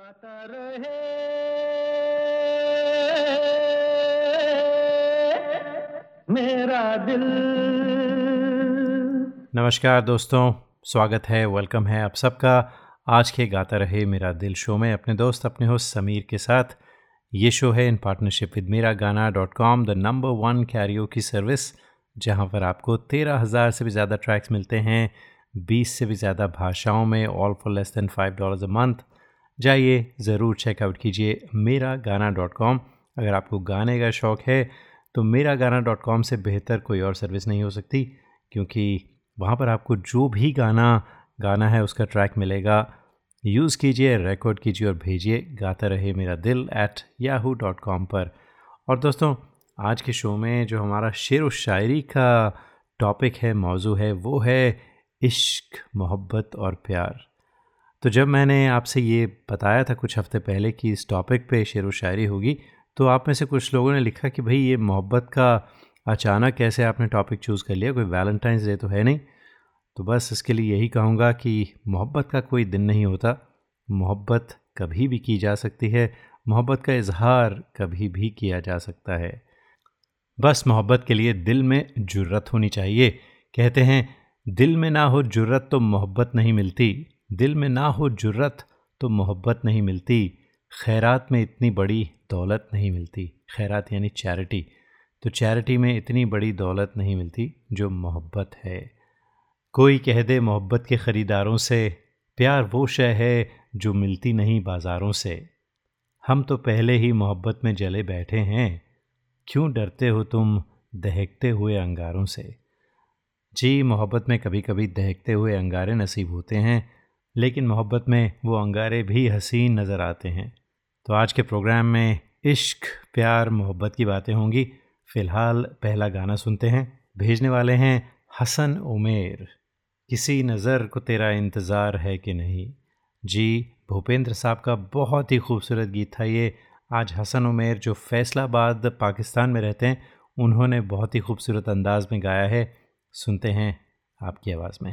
गाता रहे। मेरा दिल। नमस्कार दोस्तों, स्वागत है, वेलकम है आप सबका। आज के गाता रहे मेरा दिल शो में अपने दोस्त, अपने होस्ट समीर के साथ। ये शो है इन partnership with Mera Gaana dot com the number one karaoke की सर्विस जहाँ पर आपको तेरह हज़ार से भी ज़्यादा ट्रैक्स मिलते हैं, बीस से भी ज़्यादा भाषाओं में all for less than five dollars a month जाइए, ज़रूर चेकआउट कीजिए मेरा गाना डॉट कॉम अगर आपको गाने का शौक़ है तो मेरा गाना डॉट कॉम से बेहतर कोई और सर्विस नहीं हो सकती, क्योंकि वहाँ पर आपको जो भी गाना गाना है उसका ट्रैक मिलेगा। यूज़ कीजिए रिकॉर्ड कीजिए और भेजिए। गाता रहे मेरा दिल एट याहू डॉट कॉम पर। और दोस्तों, आज के शो में जो हमारा शेर व शायरी का टॉपिक है, मौजू है, वो है इश्क, मोहब्बत और प्यार। तो जब मैंने आपसे ये बताया था कुछ हफ़्ते पहले कि इस टॉपिक पे शेर व शायरी होगी तो आप में से कुछ लोगों ने लिखा कि भाई ये मोहब्बत का अचानक कैसे आपने टॉपिक चूज़ कर लिया? कोई वैलेंटाइंस डे तो है नहीं। तो बस इसके लिए यही कहूँगा कि मोहब्बत का कोई दिन नहीं होता। मोहब्बत कभी भी की जा सकती है। मोहब्बत का इजहार कभी भी किया जा सकता है। बस मोहब्बत के लिए दिल में जुर्रत होनी चाहिए। कहते हैं, दिल में ना हो जुर्रत तो मोहब्बत नहीं मिलती। दिल में ना हो जुर्रत तो मोहब्बत नहीं मिलती। खैरात में इतनी बड़ी दौलत नहीं मिलती। खैरात यानी चैरिटी। तो चैरिटी में इतनी बड़ी दौलत नहीं मिलती जो मोहब्बत है। कोई कह दे मोहब्बत के ख़रीदारों से, प्यार वो शय है जो मिलती नहीं बाज़ारों से। हम तो पहले ही मोहब्बत में जले बैठे हैं। क्यों डरते हो तुम दहकते हुए अंगारों से? जी, मोहब्बत में कभी कभी दहकते हुए अंगारे नसीब होते हैं। लेकिन मोहब्बत में वो अंगारे भी हसीन नज़र आते हैं। तो आज के प्रोग्राम में इश्क, प्यार, मोहब्बत की बातें होंगी। फ़िलहाल पहला गाना सुनते हैं। भेजने वाले हैं हसन उमेर। किसी नज़र को तेरा इंतज़ार है कि नहीं? जी, भूपेंद्र साहब का बहुत ही खूबसूरत गीत था ये। आज हसन उमेर जो फैसलाबाद, पाकिस्तान में रहते हैं, उन्होंने बहुत ही खूबसूरत अंदाज में गाया है। सुनते हैं आपकी आवाज़ में।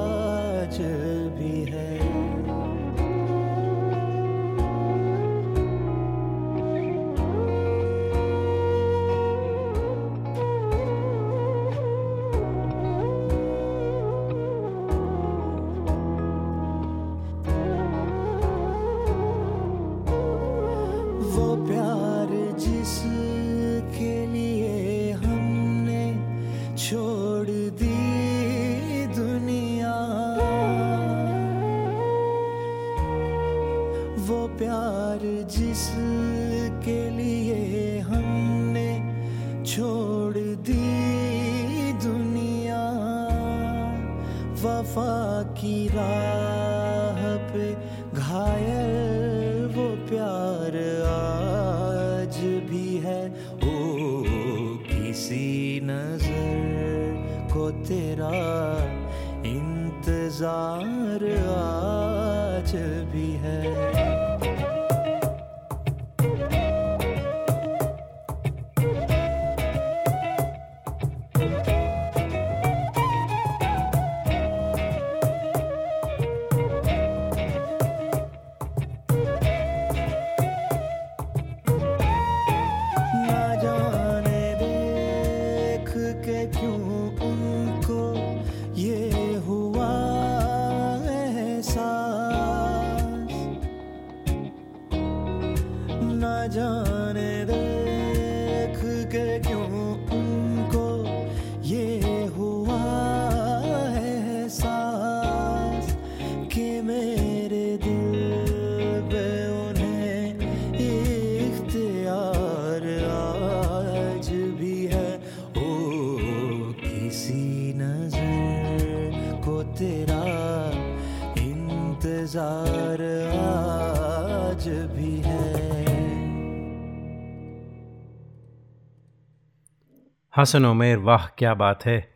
हसन उमेर, वाह, क्या बात है।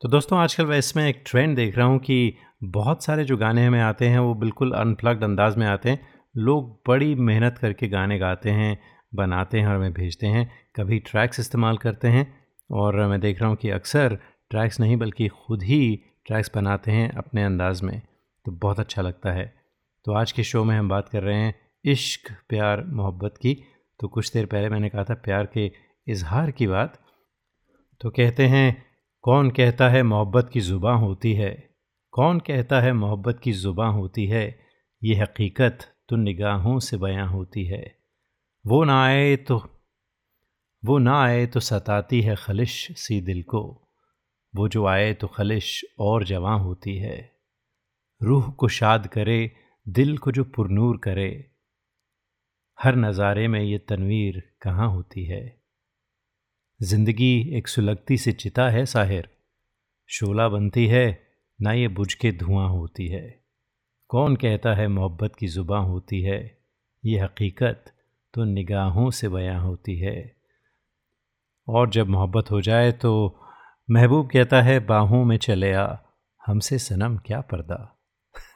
तो दोस्तों, आजकल मैं इसमें एक ट्रेंड देख रहा हूँ कि बहुत सारे जो गाने हमें आते हैं, वो बिल्कुल अनप्लग्ड अंदाज में आते हैं। लोग बड़ी मेहनत करके गाने गाते हैं, बनाते हैं और हमें भेजते हैं। कभी ट्रैक्स इस्तेमाल करते हैं और मैं देख रहा हूँ कि अक्सर ट्रैक्स नहीं, बल्कि ख़ुद ही ट्रैक्स बनाते हैं अपने अंदाज में। तो बहुत अच्छा लगता है। तो आज के शो में हम बात कर रहे हैं इश्क, प्यार, मोहब्बत की। तो कुछ देर पहले मैंने कहा था, प्यार के इजहार की बात। तो कहते हैं, कौन कहता है मोहब्बत की ज़ुबाँ होती है? कौन कहता है मोहब्बत की ज़ुबाँ होती है? ये हकीकत तो निगाहों से बयां होती है। वो ना आए तो वो ना आए तो सताती है खलिश सी दिल को। वो जो आए तो खलिश और जवां होती है। रूह को शाद करे, दिल को जो पुरनूर करे। हर नज़ारे में ये तनवीर कहाँ होती है? ज़िंदगी एक सुलगती सी चिता है साहिर। शोला बनती है, ना ये बुझ के धुआँ होती है। कौन कहता है मोहब्बत की ज़ुबाँ होती है? ये हकीकत तो निगाहों से बयां होती है। और जब मोहब्बत हो जाए तो महबूब कहता है, बाहों में चले आ, हमसे सनम क्या पर्दा?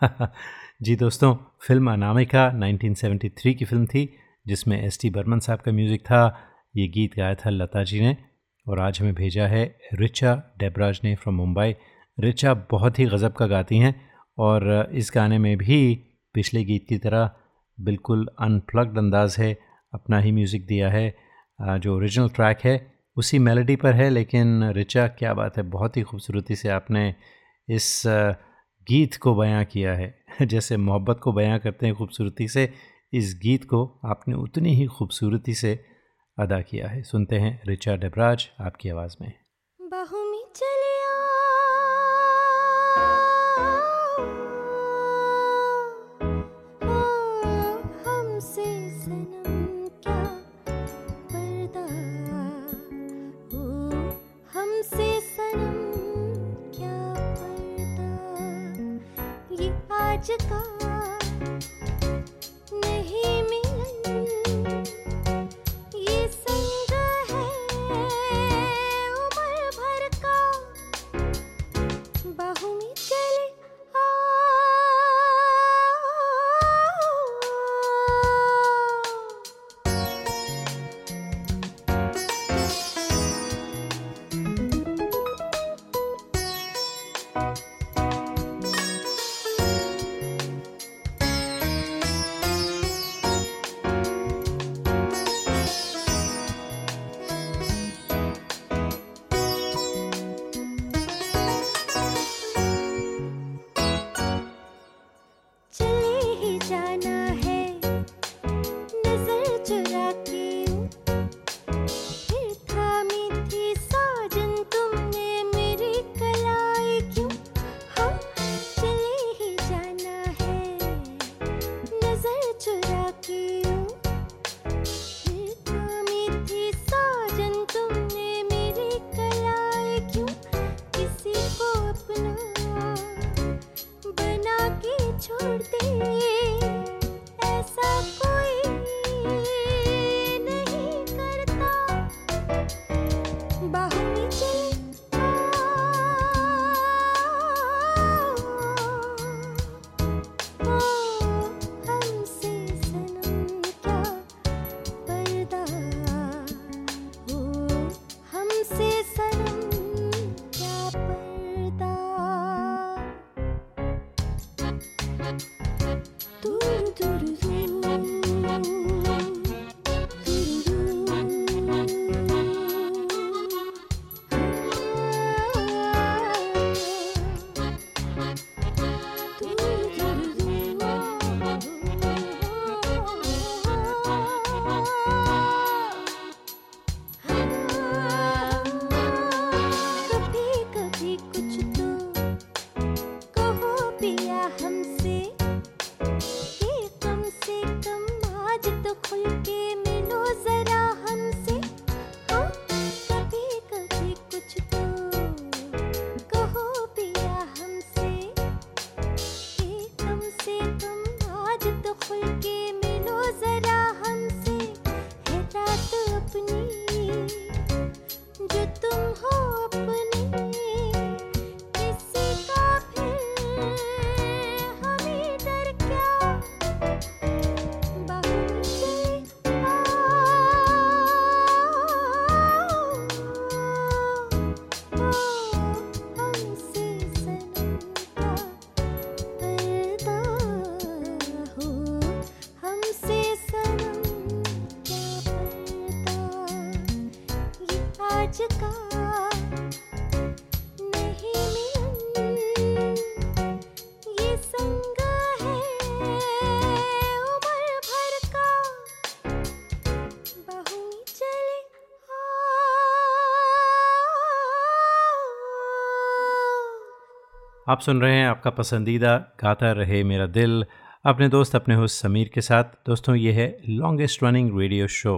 जी दोस्तों, फ़िल्म अनामिका 1973 की फ़िल्म थी, जिसमें एस टी बर्मन साहब का म्यूज़िक था ये गीत गाया था लता जी ने और आज हमें भेजा है रिचा डेबराज ने फ्रॉम मुंबई। रिचा बहुत ही गज़ब का गाती हैं और इस गाने में भी पिछले गीत की तरह बिल्कुल अनप्लग्ड अंदाज है, अपना ही म्यूज़िक दिया है जो ओरिजिनल ट्रैक है, उसी मेलोडी पर है, लेकिन रिचा क्या बात है, बहुत ही खूबसूरती से आपने इस गीत को बयां किया है। जैसे मोहब्बत को बयां करते हैं खूबसूरती से, इस गीत को आपने उतनी ही खूबसूरती से अदा किया है। सुनते हैं रिचा डबराज आपकी आवाज़ में। से। कम से कम आज तो खुल के मिलो जरा आप सुन रहे हैं आपका पसंदीदा गाता रहे मेरा दिल। अपने दोस्त अपने होस्ट समीर के साथ। दोस्तों, ये है लॉन्गेस्ट रनिंग रेडियो शो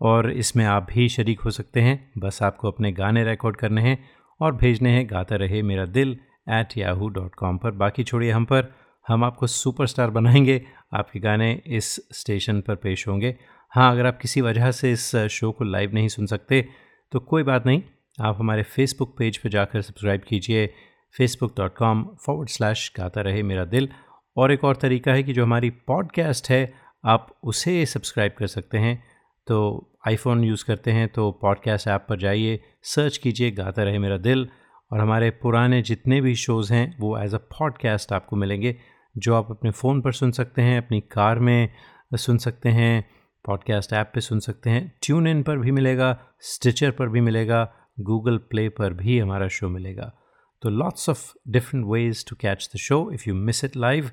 और इसमें आप भी शरीक हो सकते हैं। बस आपको अपने गाने रिकॉर्ड करने हैं और भेजने हैं गाता रहे मेरा दिल एट याहू डॉट कॉम पर। बाकी छोड़िए हम पर। हम आपको सुपरस्टार बनाएँगे। आपके गाने इस स्टेशन पर पेश होंगे। हाँ अगर आप किसी वजह से इस शो को लाइव नहीं सुन सकते तो कोई बात नहीं। आप हमारे फेसबुक पेज पर जाकर सब्सक्राइब कीजिए। Facebook dot com forward slash Gaata Rahe Mera दिल। और एक और तरीका है कि जो हमारी पॉडकास्ट है, आप उसे सब्सक्राइब कर सकते हैं। तो आईफोन यूज़ करते हैं तो पॉडकास्ट ऐप पर जाइए सर्च कीजिए गाता रहे मेरा दिल। और हमारे पुराने जितने भी शोज़ हैं, वो एज अ पॉडकास्ट आपको मिलेंगे, जो आप अपने फ़ोन पर सुन सकते हैं, अपनी कार में सुन सकते हैं पॉडकास्ट ऐप पे सुन सकते हैं। ट्यून इन पर भी मिलेगा स्टिचर पर भी मिलेगा गूगल प्ले पर भी हमारा शो मिलेगा। तो lots of different ways to catch the show if you miss it live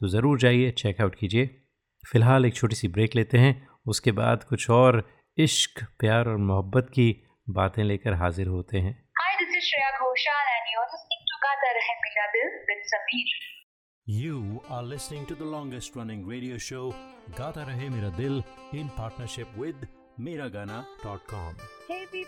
तो ज़रूर जाइए चेकआउट कीजिए फ़िलहाल एक छोटी सी ब्रेक लेते हैं उसके बाद कुछ और इश्क प्यार और मोहब्बत की बातें लेकर हाजिर होते हैं Hi, this is Shreya Ghoshal and you're listening to Gata Rahe Mera Dil with Sameer. You are listening to the longest running radio show Gata Rahe Mera Dil in partnership with Miragana.com. Hey people,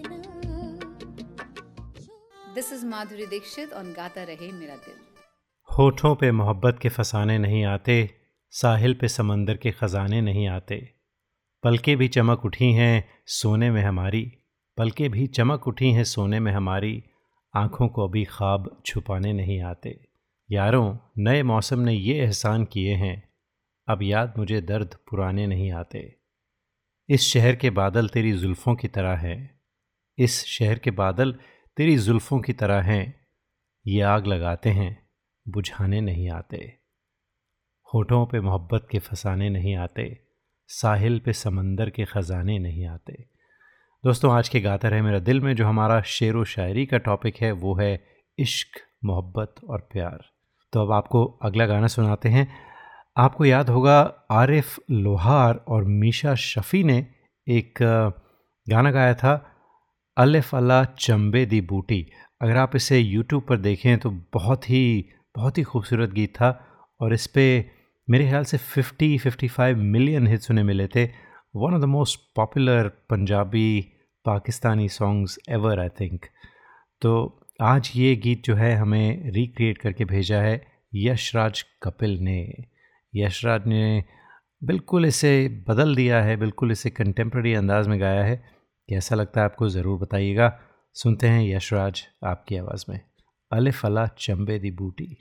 हम is Madhuri Dixit on Gaata रहे मेरा दिल होठों पे मोहब्बत के फसाने नहीं आते, साहिल पे समंदर के ख़जाने नहीं आते। पलके भी चमक उठी हैं सोने में हमारी, पलके भी चमक उठी हैं सोने में हमारी, आँखों को अभी ख्वाब छुपाने नहीं आते। यारों, नए मौसम ने ये एहसान किए हैं, अब याद मुझे दर्द पुराने नहीं आते। इस शहर के बादल तेरी जुल्फ़ों की तरह हैं, इस शहर के बादल तेरी जुल्फ़ों की तरह हैं, ये आग लगाते हैं, बुझाने नहीं आते। होठों पे मोहब्बत के फसाने नहीं आते, साहिल पे समंदर के ख़जाने नहीं आते। दोस्तों, आज के गाता रहे मेरा दिल में, जो हमारा शेर व शायरी का टॉपिक है, वो है इश्क, मोहब्बत और प्यार। तो अब आपको अगला गाना सुनाते हैं। आपको याद होगा, आरिफ लोहार और मीशा शफ़ी ने एक गाना गाया था अलिफ अला चंबे दी बूटी। अगर आप इसे यूट्यूब पर देखें तो बहुत ही बहुत ही खूबसूरत गीत था और इस पर मेरे ख्याल से 50 55 मिलियन हिट्स उन्हें मिले थे। One of the most popular Punjabi, Pakistani songs ever I think तो आज ये गीत जो है हमें रिक्रिएट करके भेजा है यशराज कपिल ने। यशराज ने बिल्कुल इसे बदल दिया है, बिल्कुल इसे कंटेम्प्रेरी अंदाज में गाया है। कैसा लगता है आपको ज़रूर बताइएगा। सुनते हैं यशराज आपकी आवाज़ में। अला चंबे दी बूटी।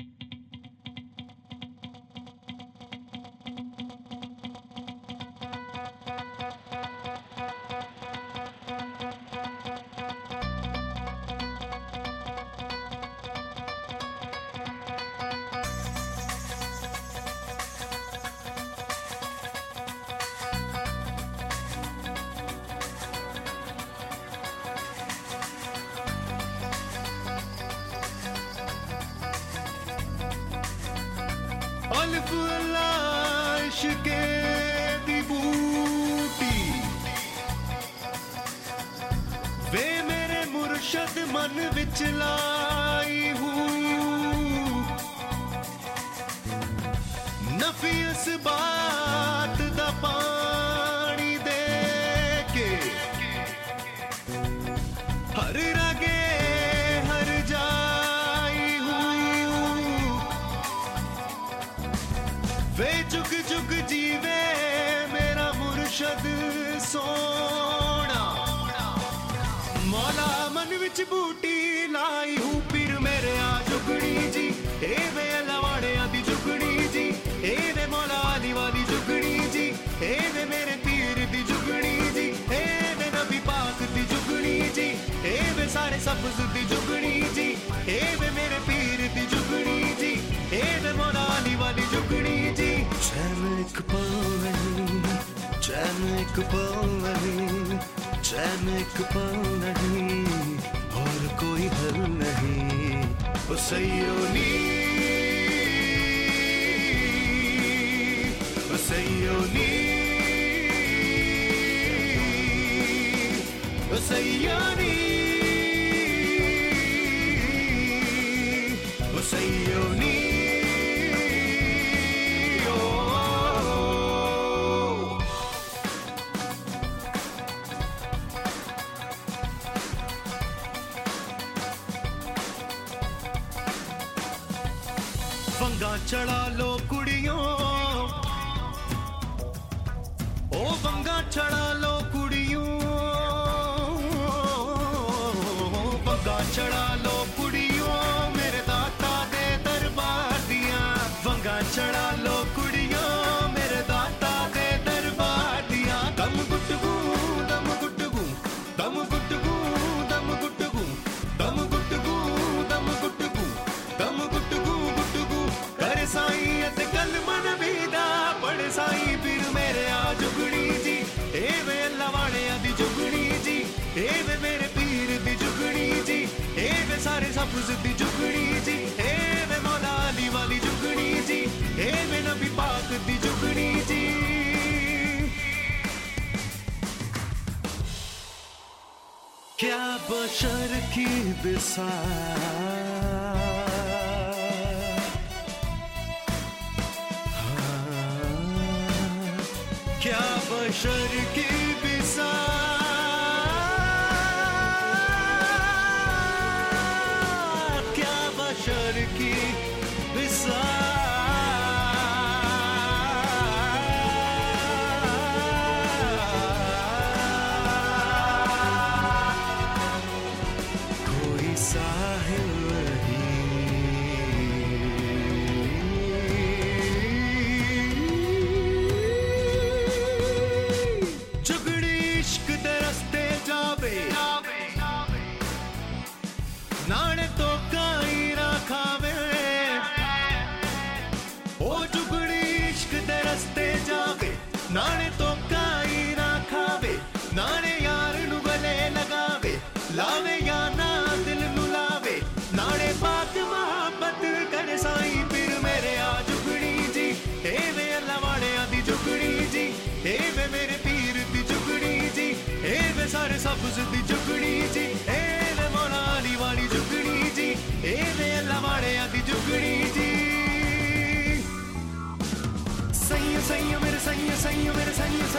अल्फ लाश के दी बूटी वे मेरे मुर्शद मन बिच लाई हूँ नफी इस बार ਮੇਰਾ ਮੁਰਸ਼ਦ ਸੋਣਾ ਮੌਲਾ ਮਨ ਵਿੱਚ ਬੂਟੀ ਲਾਈ ਹੂੰ ਪੀਰ ਮੇਰੇ ਆ ਜੁਗਣੀ ਜੀ ਇਹ ਵੇ ਲਵਾੜਿਆਂ ਦੀ ਜੁਗਣੀ ਜੀ ਇਹ ਵੇ ਮੌਲਾ ਅਲੀ ਵਾਲੀ ਜੁਗਣੀ ਜੀ ਇਹ ਵੇ ਮੇਰੇ ਪੀਰ ਦੀ ਜੁਗਣੀ ਜੀ ਇਹ ਵੇ ਨਬੀ ਪਾਕ ਦੀ ਜੁਗਣੀ ਜੀ ਇਹ ਵੇ ਸਾਰੇ ਸਬਜ਼ ਦੀ ਜੁਗਣੀ ਜੀ ਇਹ चैनिक पल नहीं पल नहीं और कोई हल नहीं। ओ ओ ओ सब्ज दी जुगड़ी जी, हे वे मौला अली वाली जुगड़ी जी, हे वे नबी पाक दी जुगड़ी जी। क्या बशर की दिशा हाँ। क्या बशर की दिशा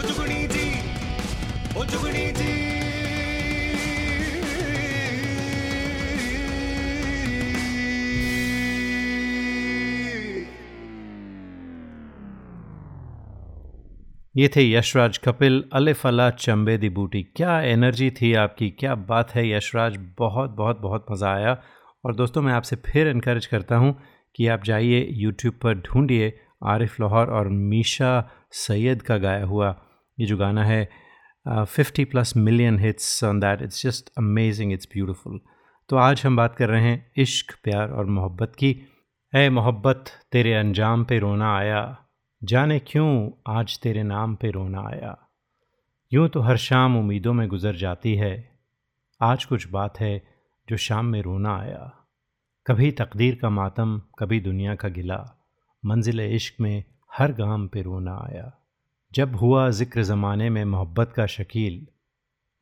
जुगनी जी ओ जुगनी जी। ये थे यशराज कपिल, अलिफ अला चंबे दी बूटी। क्या एनर्जी थी आपकी, क्या बात है यशराज, बहुत बहुत बहुत मज़ा आया। और दोस्तों, मैं आपसे फिर इनक्रेज करता हूँ कि आप जाइए यूट्यूब पर ढूंढिए आरिफ लाहौर और मीशा सैयद का गाया हुआ ये जो गाना है fifty plus million hits on that it's just amazing it's beautiful तो आज हम बात कर रहे हैं इश्क, प्यार और मोहब्बत की। ए मोहब्बत, तेरे अंजाम पे रोना आया। जाने क्यों आज तेरे नाम पे रोना आया? यूँ तो हर शाम उम्मीदों में गुजर जाती है। आज कुछ बात है जो शाम में रोना आया। कभी तकदीर का मातम, कभी दुनिया का गिला। मंजिल इश्क में हर गाम पे रोना आया। जब हुआ ज़िक्र ज़माने में मोहब्बत का शकील,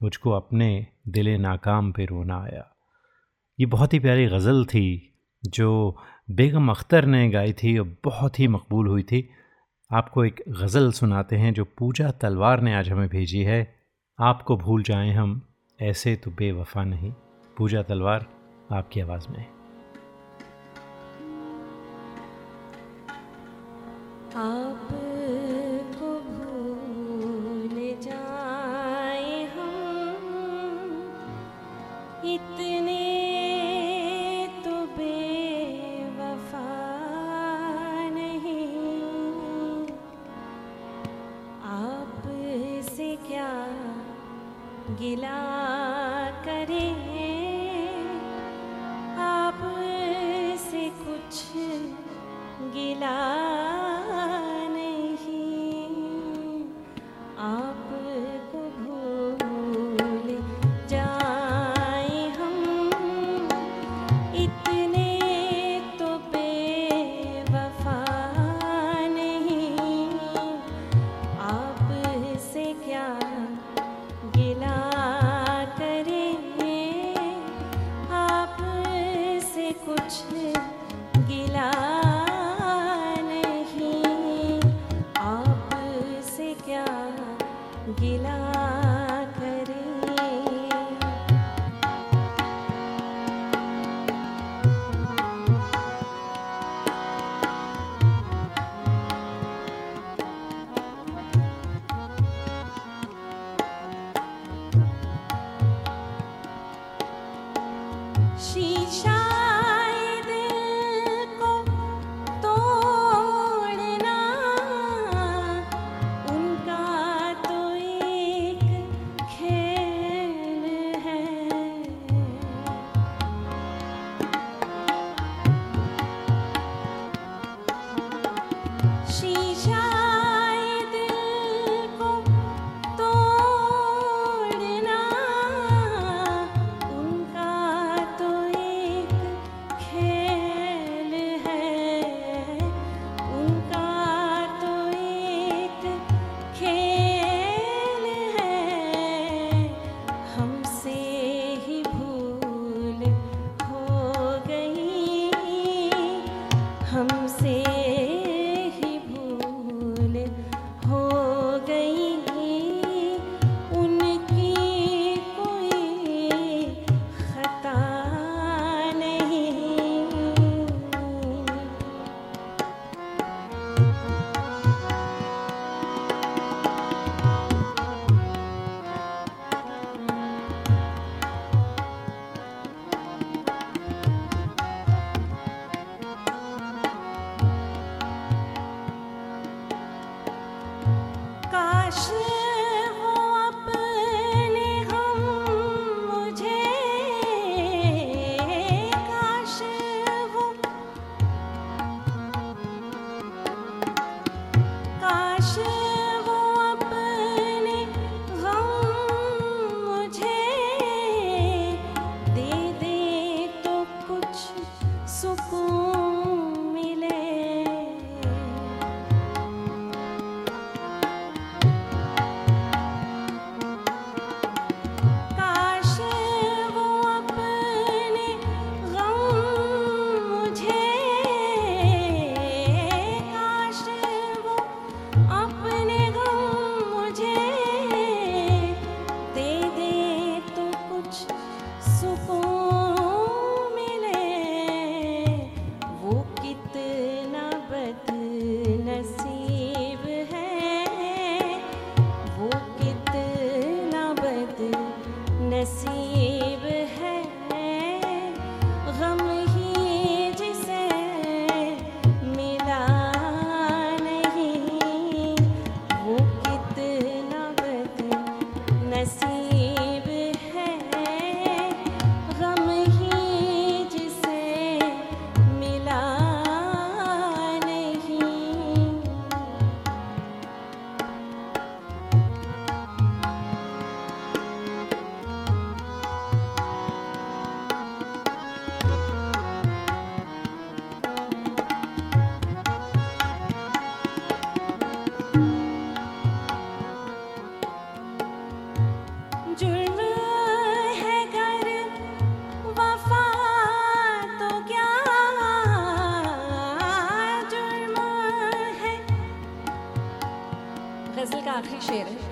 मुझको अपने दिल नाकाम पे रोना आया। ये बहुत ही प्यारी गज़ल थी, जो बेगम अख्तर ने गाई थी और बहुत ही मकबूल हुई थी। आपको एक गज़ल सुनाते हैं जो पूजा तलवार ने आज हमें भेजी है। आपको भूल जाएँ हम, ऐसे तो बेवफा नहीं। पूजा तलवार, आपकी आवाज़ में। आपको गज़ल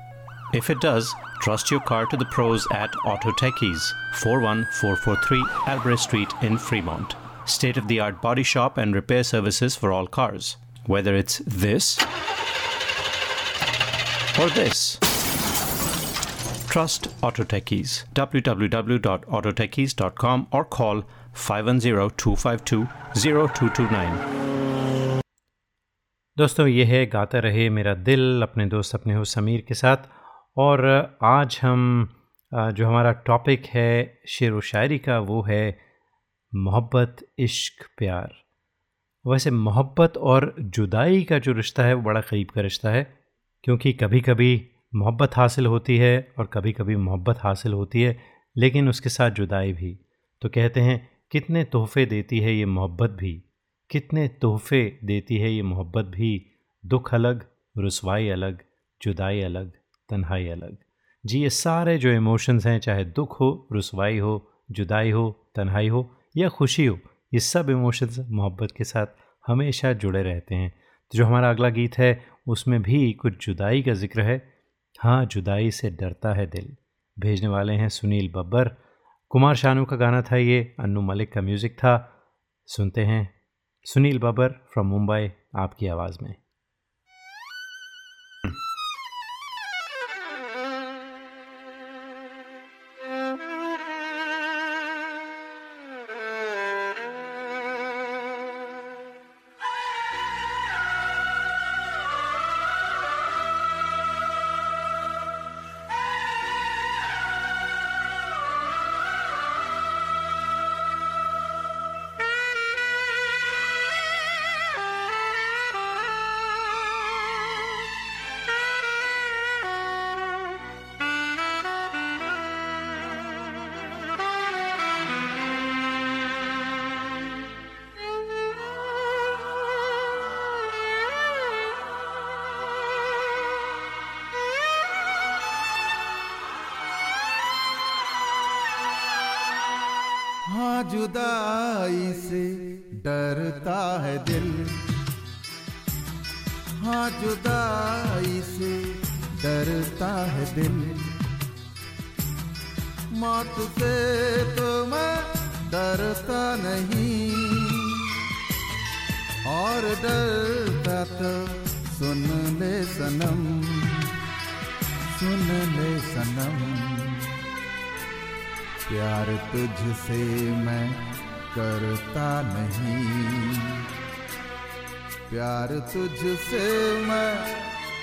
If it does, Trust your car to the pros at Auto Techies, 41443 Albrecht Street in Fremont. State of the art body shop and repair services for all cars. Whether it's this or this. Trust Auto Techies. www.autotechies.com or call 510-252-0229. दोस्तों ये है गाता रहे मेरा दिल अपने दोस्त अपने हो समीर के साथ और आज हम जो हमारा टॉपिक है शेर व शायरी का, वो है मोहब्बत, इश्क, प्यार। वैसे मोहब्बत और जुदाई का जो रिश्ता है, वो बड़ा करीब का रिश्ता है, क्योंकि कभी कभी मोहब्बत हासिल होती है और कभी कभी मोहब्बत हासिल होती है, लेकिन उसके साथ जुदाई भी। तो कहते हैं, कितने तोहफे देती है ये मोहब्बत भी? कितने तोहफे देती है ये मोहब्बत भी? दुख अलग, रसवाई अलग, जुदाई अलग। तन्हाई अलग। जी ये सारे जो इमोशंस हैं, चाहे दुख हो, रसवाई हो, जुदाई हो, तन्हाई हो, या खुशी हो, ये सब इमोशंस मोहब्बत के साथ हमेशा जुड़े रहते हैं। तो जो हमारा अगला गीत है, उसमें भी कुछ जुदाई का ज़िक्र है। हाँ जुदाई से डरता है दिल। भेजने वाले हैं सुनील बब्बर। कुमार शानू का गाना था ये, अन्नू मलिक का म्यूज़िक था। सुनते हैं सुनील बब्बर फ्रॉम मुंबई, आपकी आवाज़ में।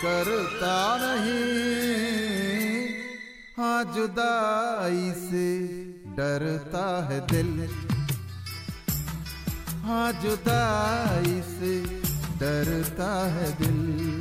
करता नहीं। हाँ जुदाई से डरता है दिल। हाँ जुदाई से डरता है दिल।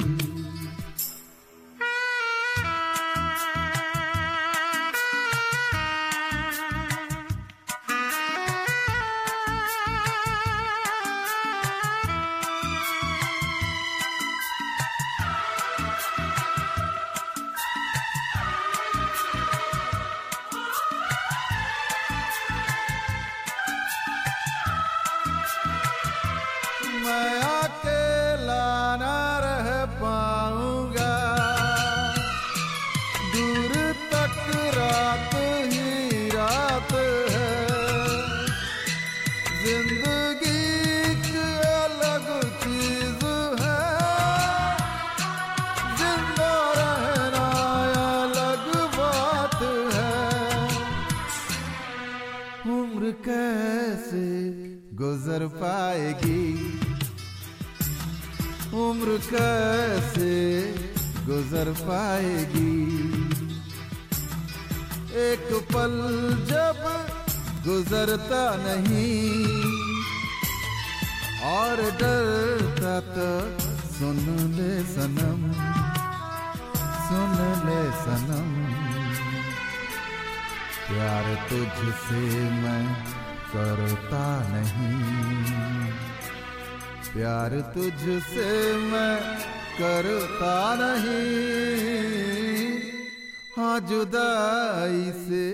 जुदाई से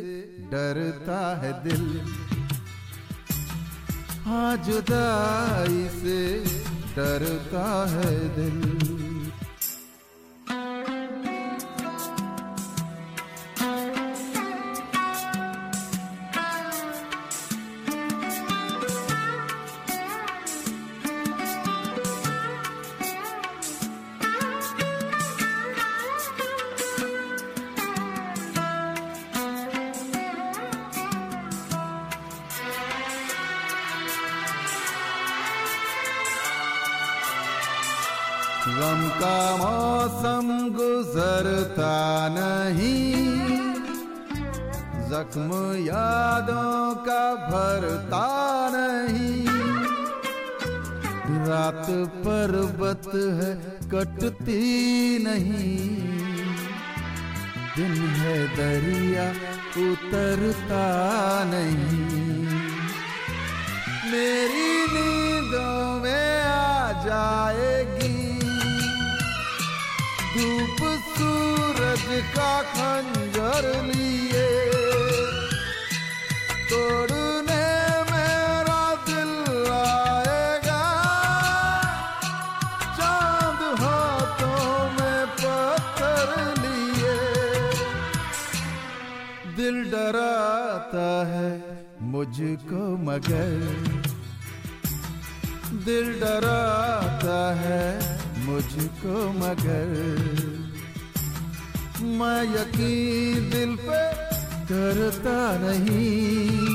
डरता है दिल। हाँ जुदाई से डरता है दिल। दिल पे करता नहीं।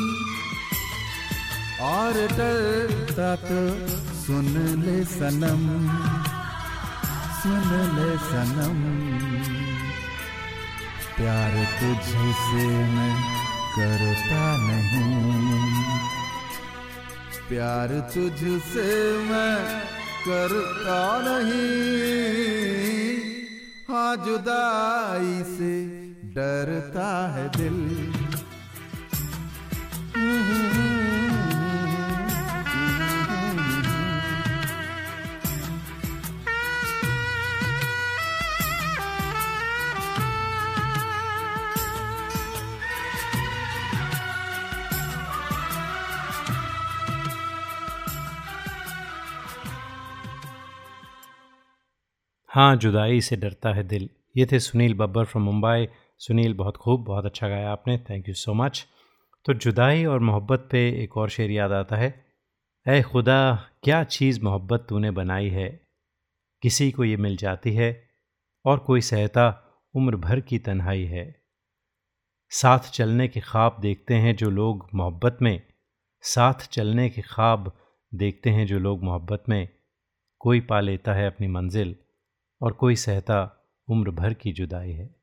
और डरता तो सुन ले सनम, सुन ले सनम। प्यार तुझसे मैं करता नहीं। प्यार तुझसे मैं करता नहीं। हाँ जुदाई से डरता है दिल। हाँ जुदाई से डरता है दिल। ये थे सुनील बब्बर फ्रॉम मुंबई। सुनील, बहुत खूब, बहुत अच्छा गाया आपने थैंक यू सो मच तो जुदाई और मोहब्बत पे एक और शेर याद आता है ए खुदा, क्या चीज़ मोहब्बत तूने बनाई है? किसी को ये मिल जाती है, और कोई सहता उम्र भर की तन्हाई है। साथ चलने के ख्वाब देखते हैं जो लोग मोहब्बत में, साथ चलने के ख्वाब देखते हैं जो लोग मोहब्बत में। कोई पा लेता है अपनी मंजिल, और कोई सहता उम्र भर की जुदाई है।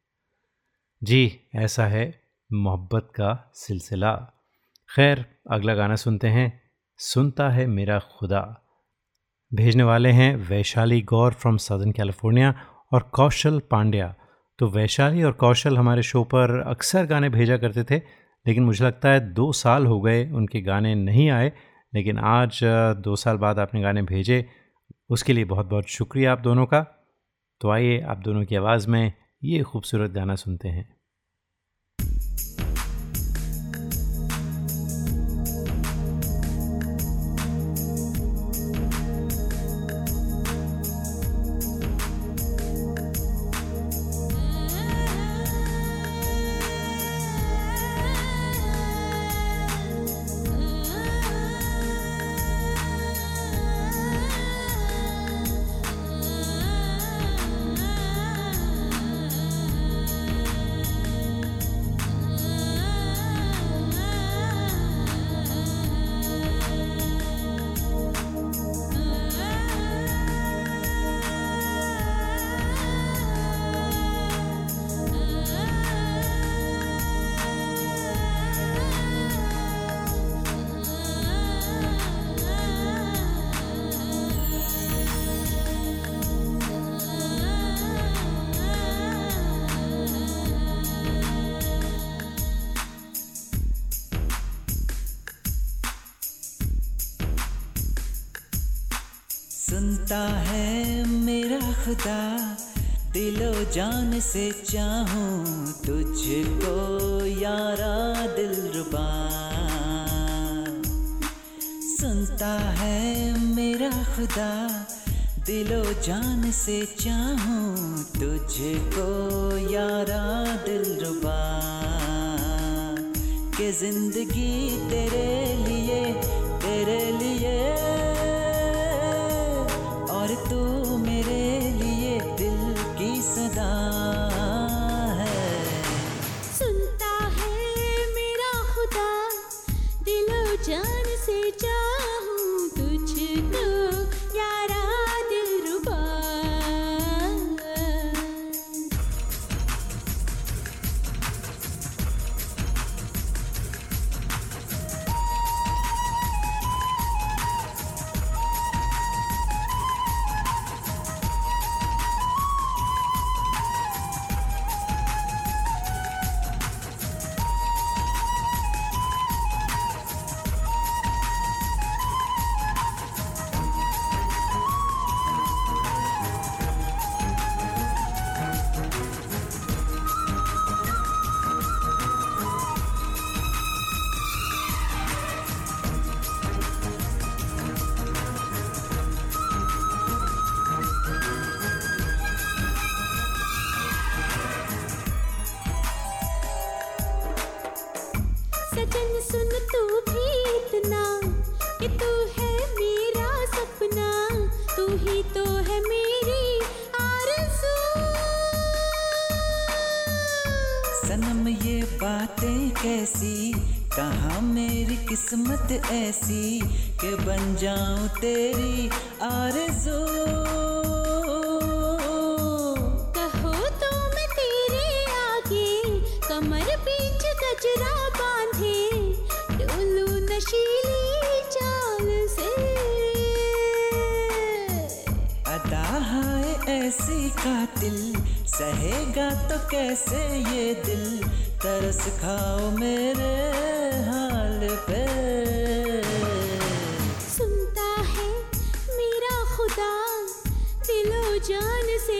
जी, ऐसा है मोहब्बत का सिलसिला। खैर, अगला गाना सुनते हैं। सुनता है मेरा खुदा। भेजने वाले हैं Vaishali Gaur from southern California और कौशल पांड्या। तो वैशाली और कौशल हमारे शो पर अक्सर गाने भेजा करते थे, लेकिन मुझे लगता है दो साल हो गए उनके गाने नहीं आए, लेकिन आज, दो साल बाद आपने गाने भेजे, उसके लिए बहुत बहुत शुक्रिया आप दोनों का। तो आइए, आप दोनों की आवाज़ में ये खूबसूरत गाना सुनते हैं। ऐसी कि बन जाऊँ तेरी आरज़ू। कहो तो मैं तेरे आगे कमर बीच गजरा बांधे डोलू नशीली चाल से? अदा है ऐसी कातिल सहेगा तो कैसे ये दिल? तरस खाओ मेरे हाल पे। जान से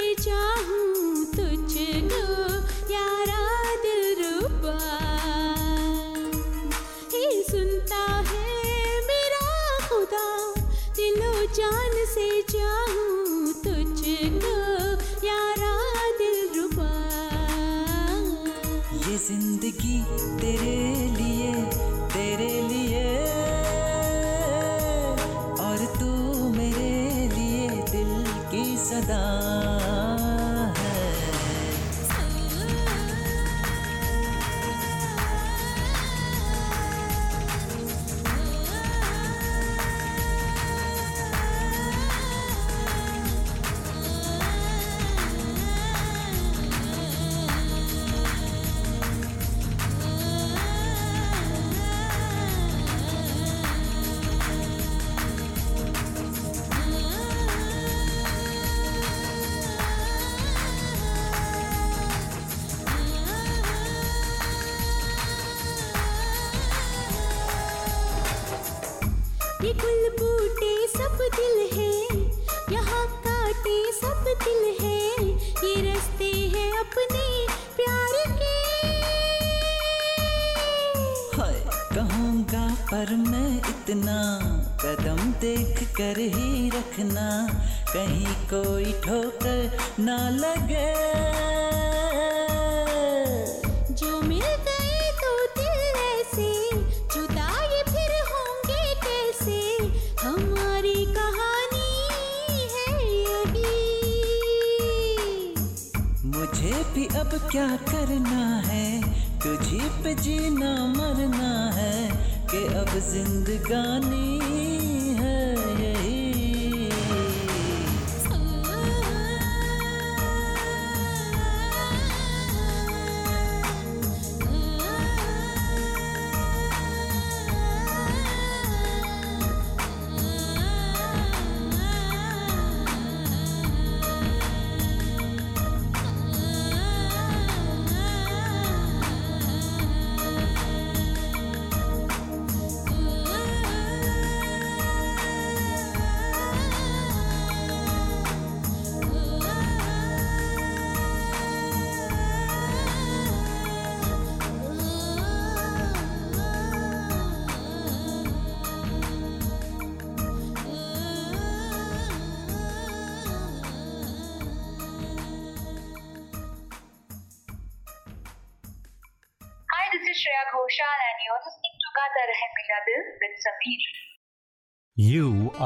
कहीं कोई ठोकर ना लगे। जो मिल गए तो दिल ऐसे जुदा ये फिर होंगे कैसे? हमारी कहानी है यही। मुझे भी अब क्या करना है? तुझे पे जीना मरना है कि अब जिंदगानी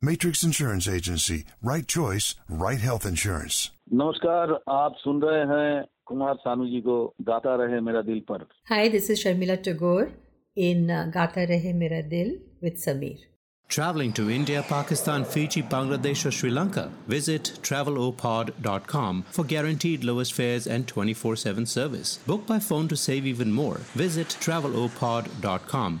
Matrix Insurance Agency. Right choice, right health insurance. नमस्कार आप सुन रहे हैं कुमार सानू जी को गाता रहे मेरा दिल पर Hi, this is Sharmila Tagore in uh, Gata Rahe Mera Dil with Sameer. Traveling to India, Pakistan, Fiji, Bangladesh, or Sri Lanka? Visit travelopod.com for guaranteed lowest fares and 24 7 service. Book by phone to save even more. Visit travelopod.com.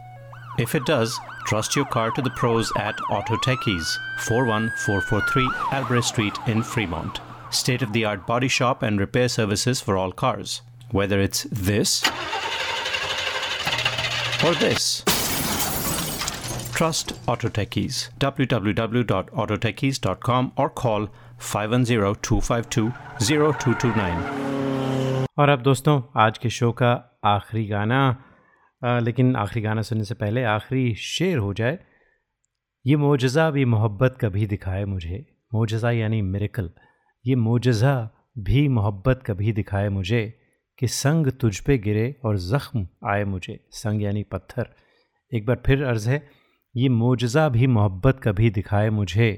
If it does, trust your car to the pros at Auto Techies, 41443 Albrecht Street in Fremont. State of the art body shop and repair services for all cars. Whether it's this or this. Trust Auto Techies. www.autotechies.com or call 510-252-0229. और अब दोस्तों आज के show का आखिरी गाना लेकिन आखिरी गाना सुनने से पहले आखिरी शेर हो जाए, ये मोजज़ा भी मोहब्बत कभी दिखाए मुझे। मोजज़ा यानी मिरेकल ये मोजज़ा भी मोहब्बत कभी दिखाए मुझे कि संग तुझ पे गिरे और ज़ख्म आए मुझे। संग यानी पत्थर। एक बार फिर अर्ज़ है, ये मोजज़ा भी मोहब्बत कभी दिखाए मुझे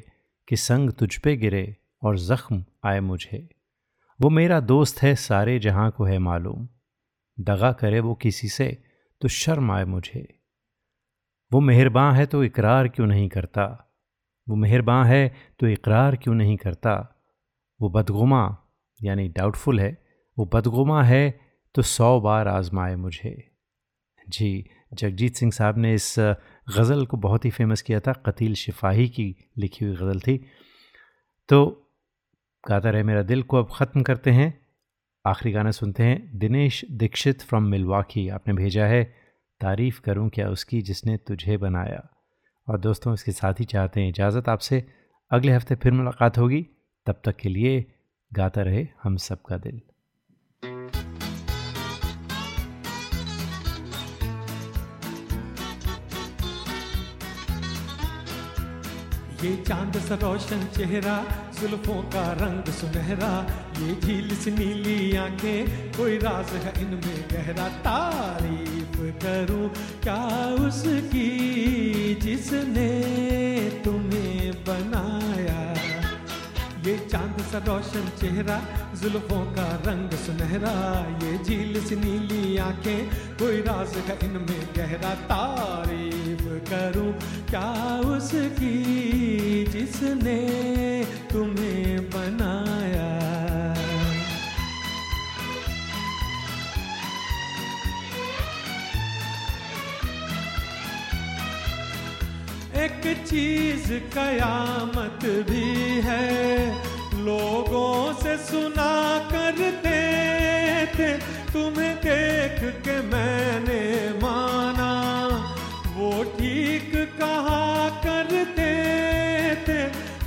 कि संग तुझ पे गिरे और ज़ख्म आए मुझे। वो मेरा दोस्त है सारे जहाँ को है मालूम। दगा करे वो किसी से तो शर्म आए मुझे। वो मेहरबान है तो इकरार क्यों नहीं करता? वो मेहरबान है तो इकरार क्यों नहीं करता? वो बदगुमा, यानी डाउटफुल है, वो बदगुमा है तो सौ बार आजमाए मुझे। जी, जगजीत सिंह साहब ने इस गज़ल को बहुत ही फ़ेमस किया था, कतील शिफाही की लिखी हुई गज़ल थी। तो गाता रहे मेरा दिल को, अब ख़त्म करते हैं। आखिरी गाना सुनते हैं। दिनेश दीक्षित फ्रॉम मिलवाकी आपने भेजा है। तारीफ़ करूँ क्या उसकी जिसने तुझे बनाया? और दोस्तों, इसके साथ ही चाहते हैं इजाज़त आपसे। अगले हफ़्ते फिर मुलाकात होगी। तब तक के लिए गाता रहे हम सबका दिल। ये चाँद सा रोशन चेहरा सुल्फों का रंग सुनहरा। ये झील सी नीली आँखें, कोई राज है इनमें गहरा। तारीफ़ करूँ क्या उसकी जिसने तुम्हें बनाया? ये चाँद सा रोशन चेहरा, जुल्फों का रंग सुनहरा। ये झील सी नीली आँखें, कोई राज का इनमें गहरा। तारीफ़ करूँ क्या उसकी जिसने तुम्हें बनाया एक चीज़ कयामत भी है। लोगों से सुना करते थे, तुम्हें देख के मैंने माना। वो ठीक कहा करते थे,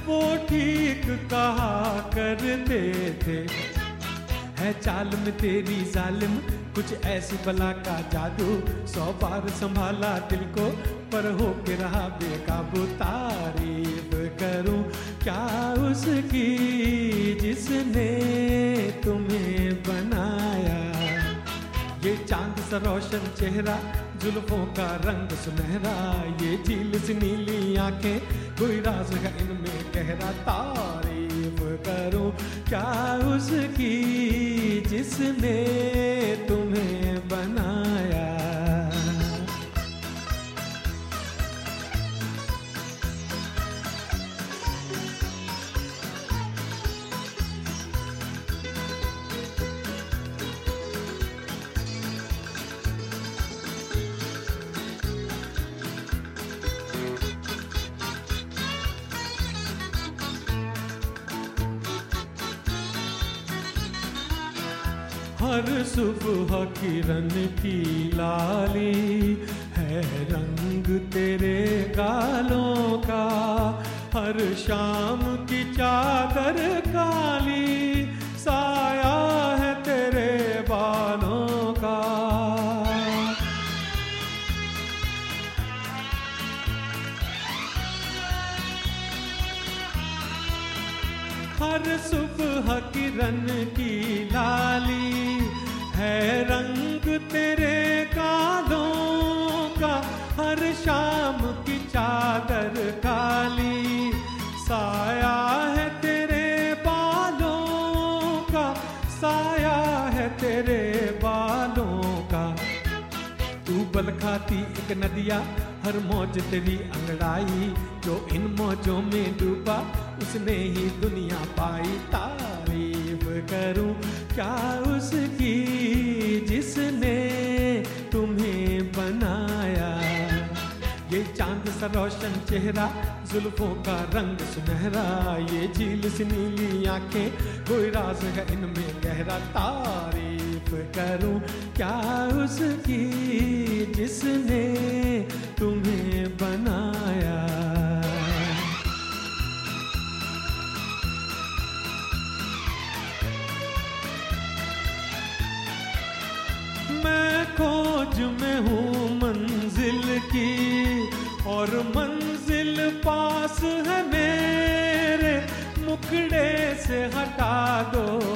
वो ठीक कहा करते थे। है चाल में तेरी जालिम कुछ ऐसी बला का जादू सौ बार संभाला दिल को, पर हो के रहा बेकाबू तारीफ़ करूँ क्या उसकी जिसने तुम्हें बनाया? ये चाँद सा रोशन चेहरा, जुल्फों का रंग सुनहरा, ये झील सी नीली आँखें, कोई राज है इनमें गहरा तारीफ़ करूँ क्या उसकी जिसने तुम्हें किरण की लाली है रंग तेरे गालों का। हर शाम तू बल खाती एक नदिया, हर मौज तेरी अंगड़ाई। जो इन मौजों में डूबा, उसने ही दुनिया पाई। तारीफ़ करूँ क्या उसकी जिसने तुम्हें बनाया? ये चाँद सा रोशन चेहरा, जुल्फों का रंग सुनहरा। ये झील सी नीली आँखें, कोई राज है इनमें गहरा। तारीफ़ करूँ क्या उसकी जिसने तुम्हें बनाया? मैं खोज में हूँ मंजिल की, और मंजिल पास है मेरे, मुखड़े से हटा दो।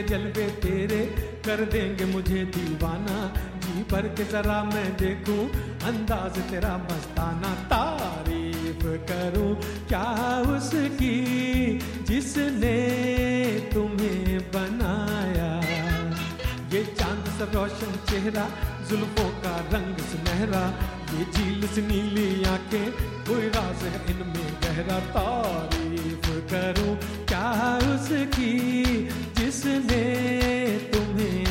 ये जलवे तेरे कर देंगे मुझे दीवाना। जी भर के जरा मैं देखूँ, अंदाज तेरा मस्ताना। तारीफ़ करूँ क्या उसकी जिसने तुम्हें बनाया? ये चाँद सा रोशन चेहरा, जुल्फों का रंग सुनहरा। ये झील से नीली आँखें, कोई राज है इनमें गहरा। तारीफ़ करूँ क्या उसकी जिसने तुम्हें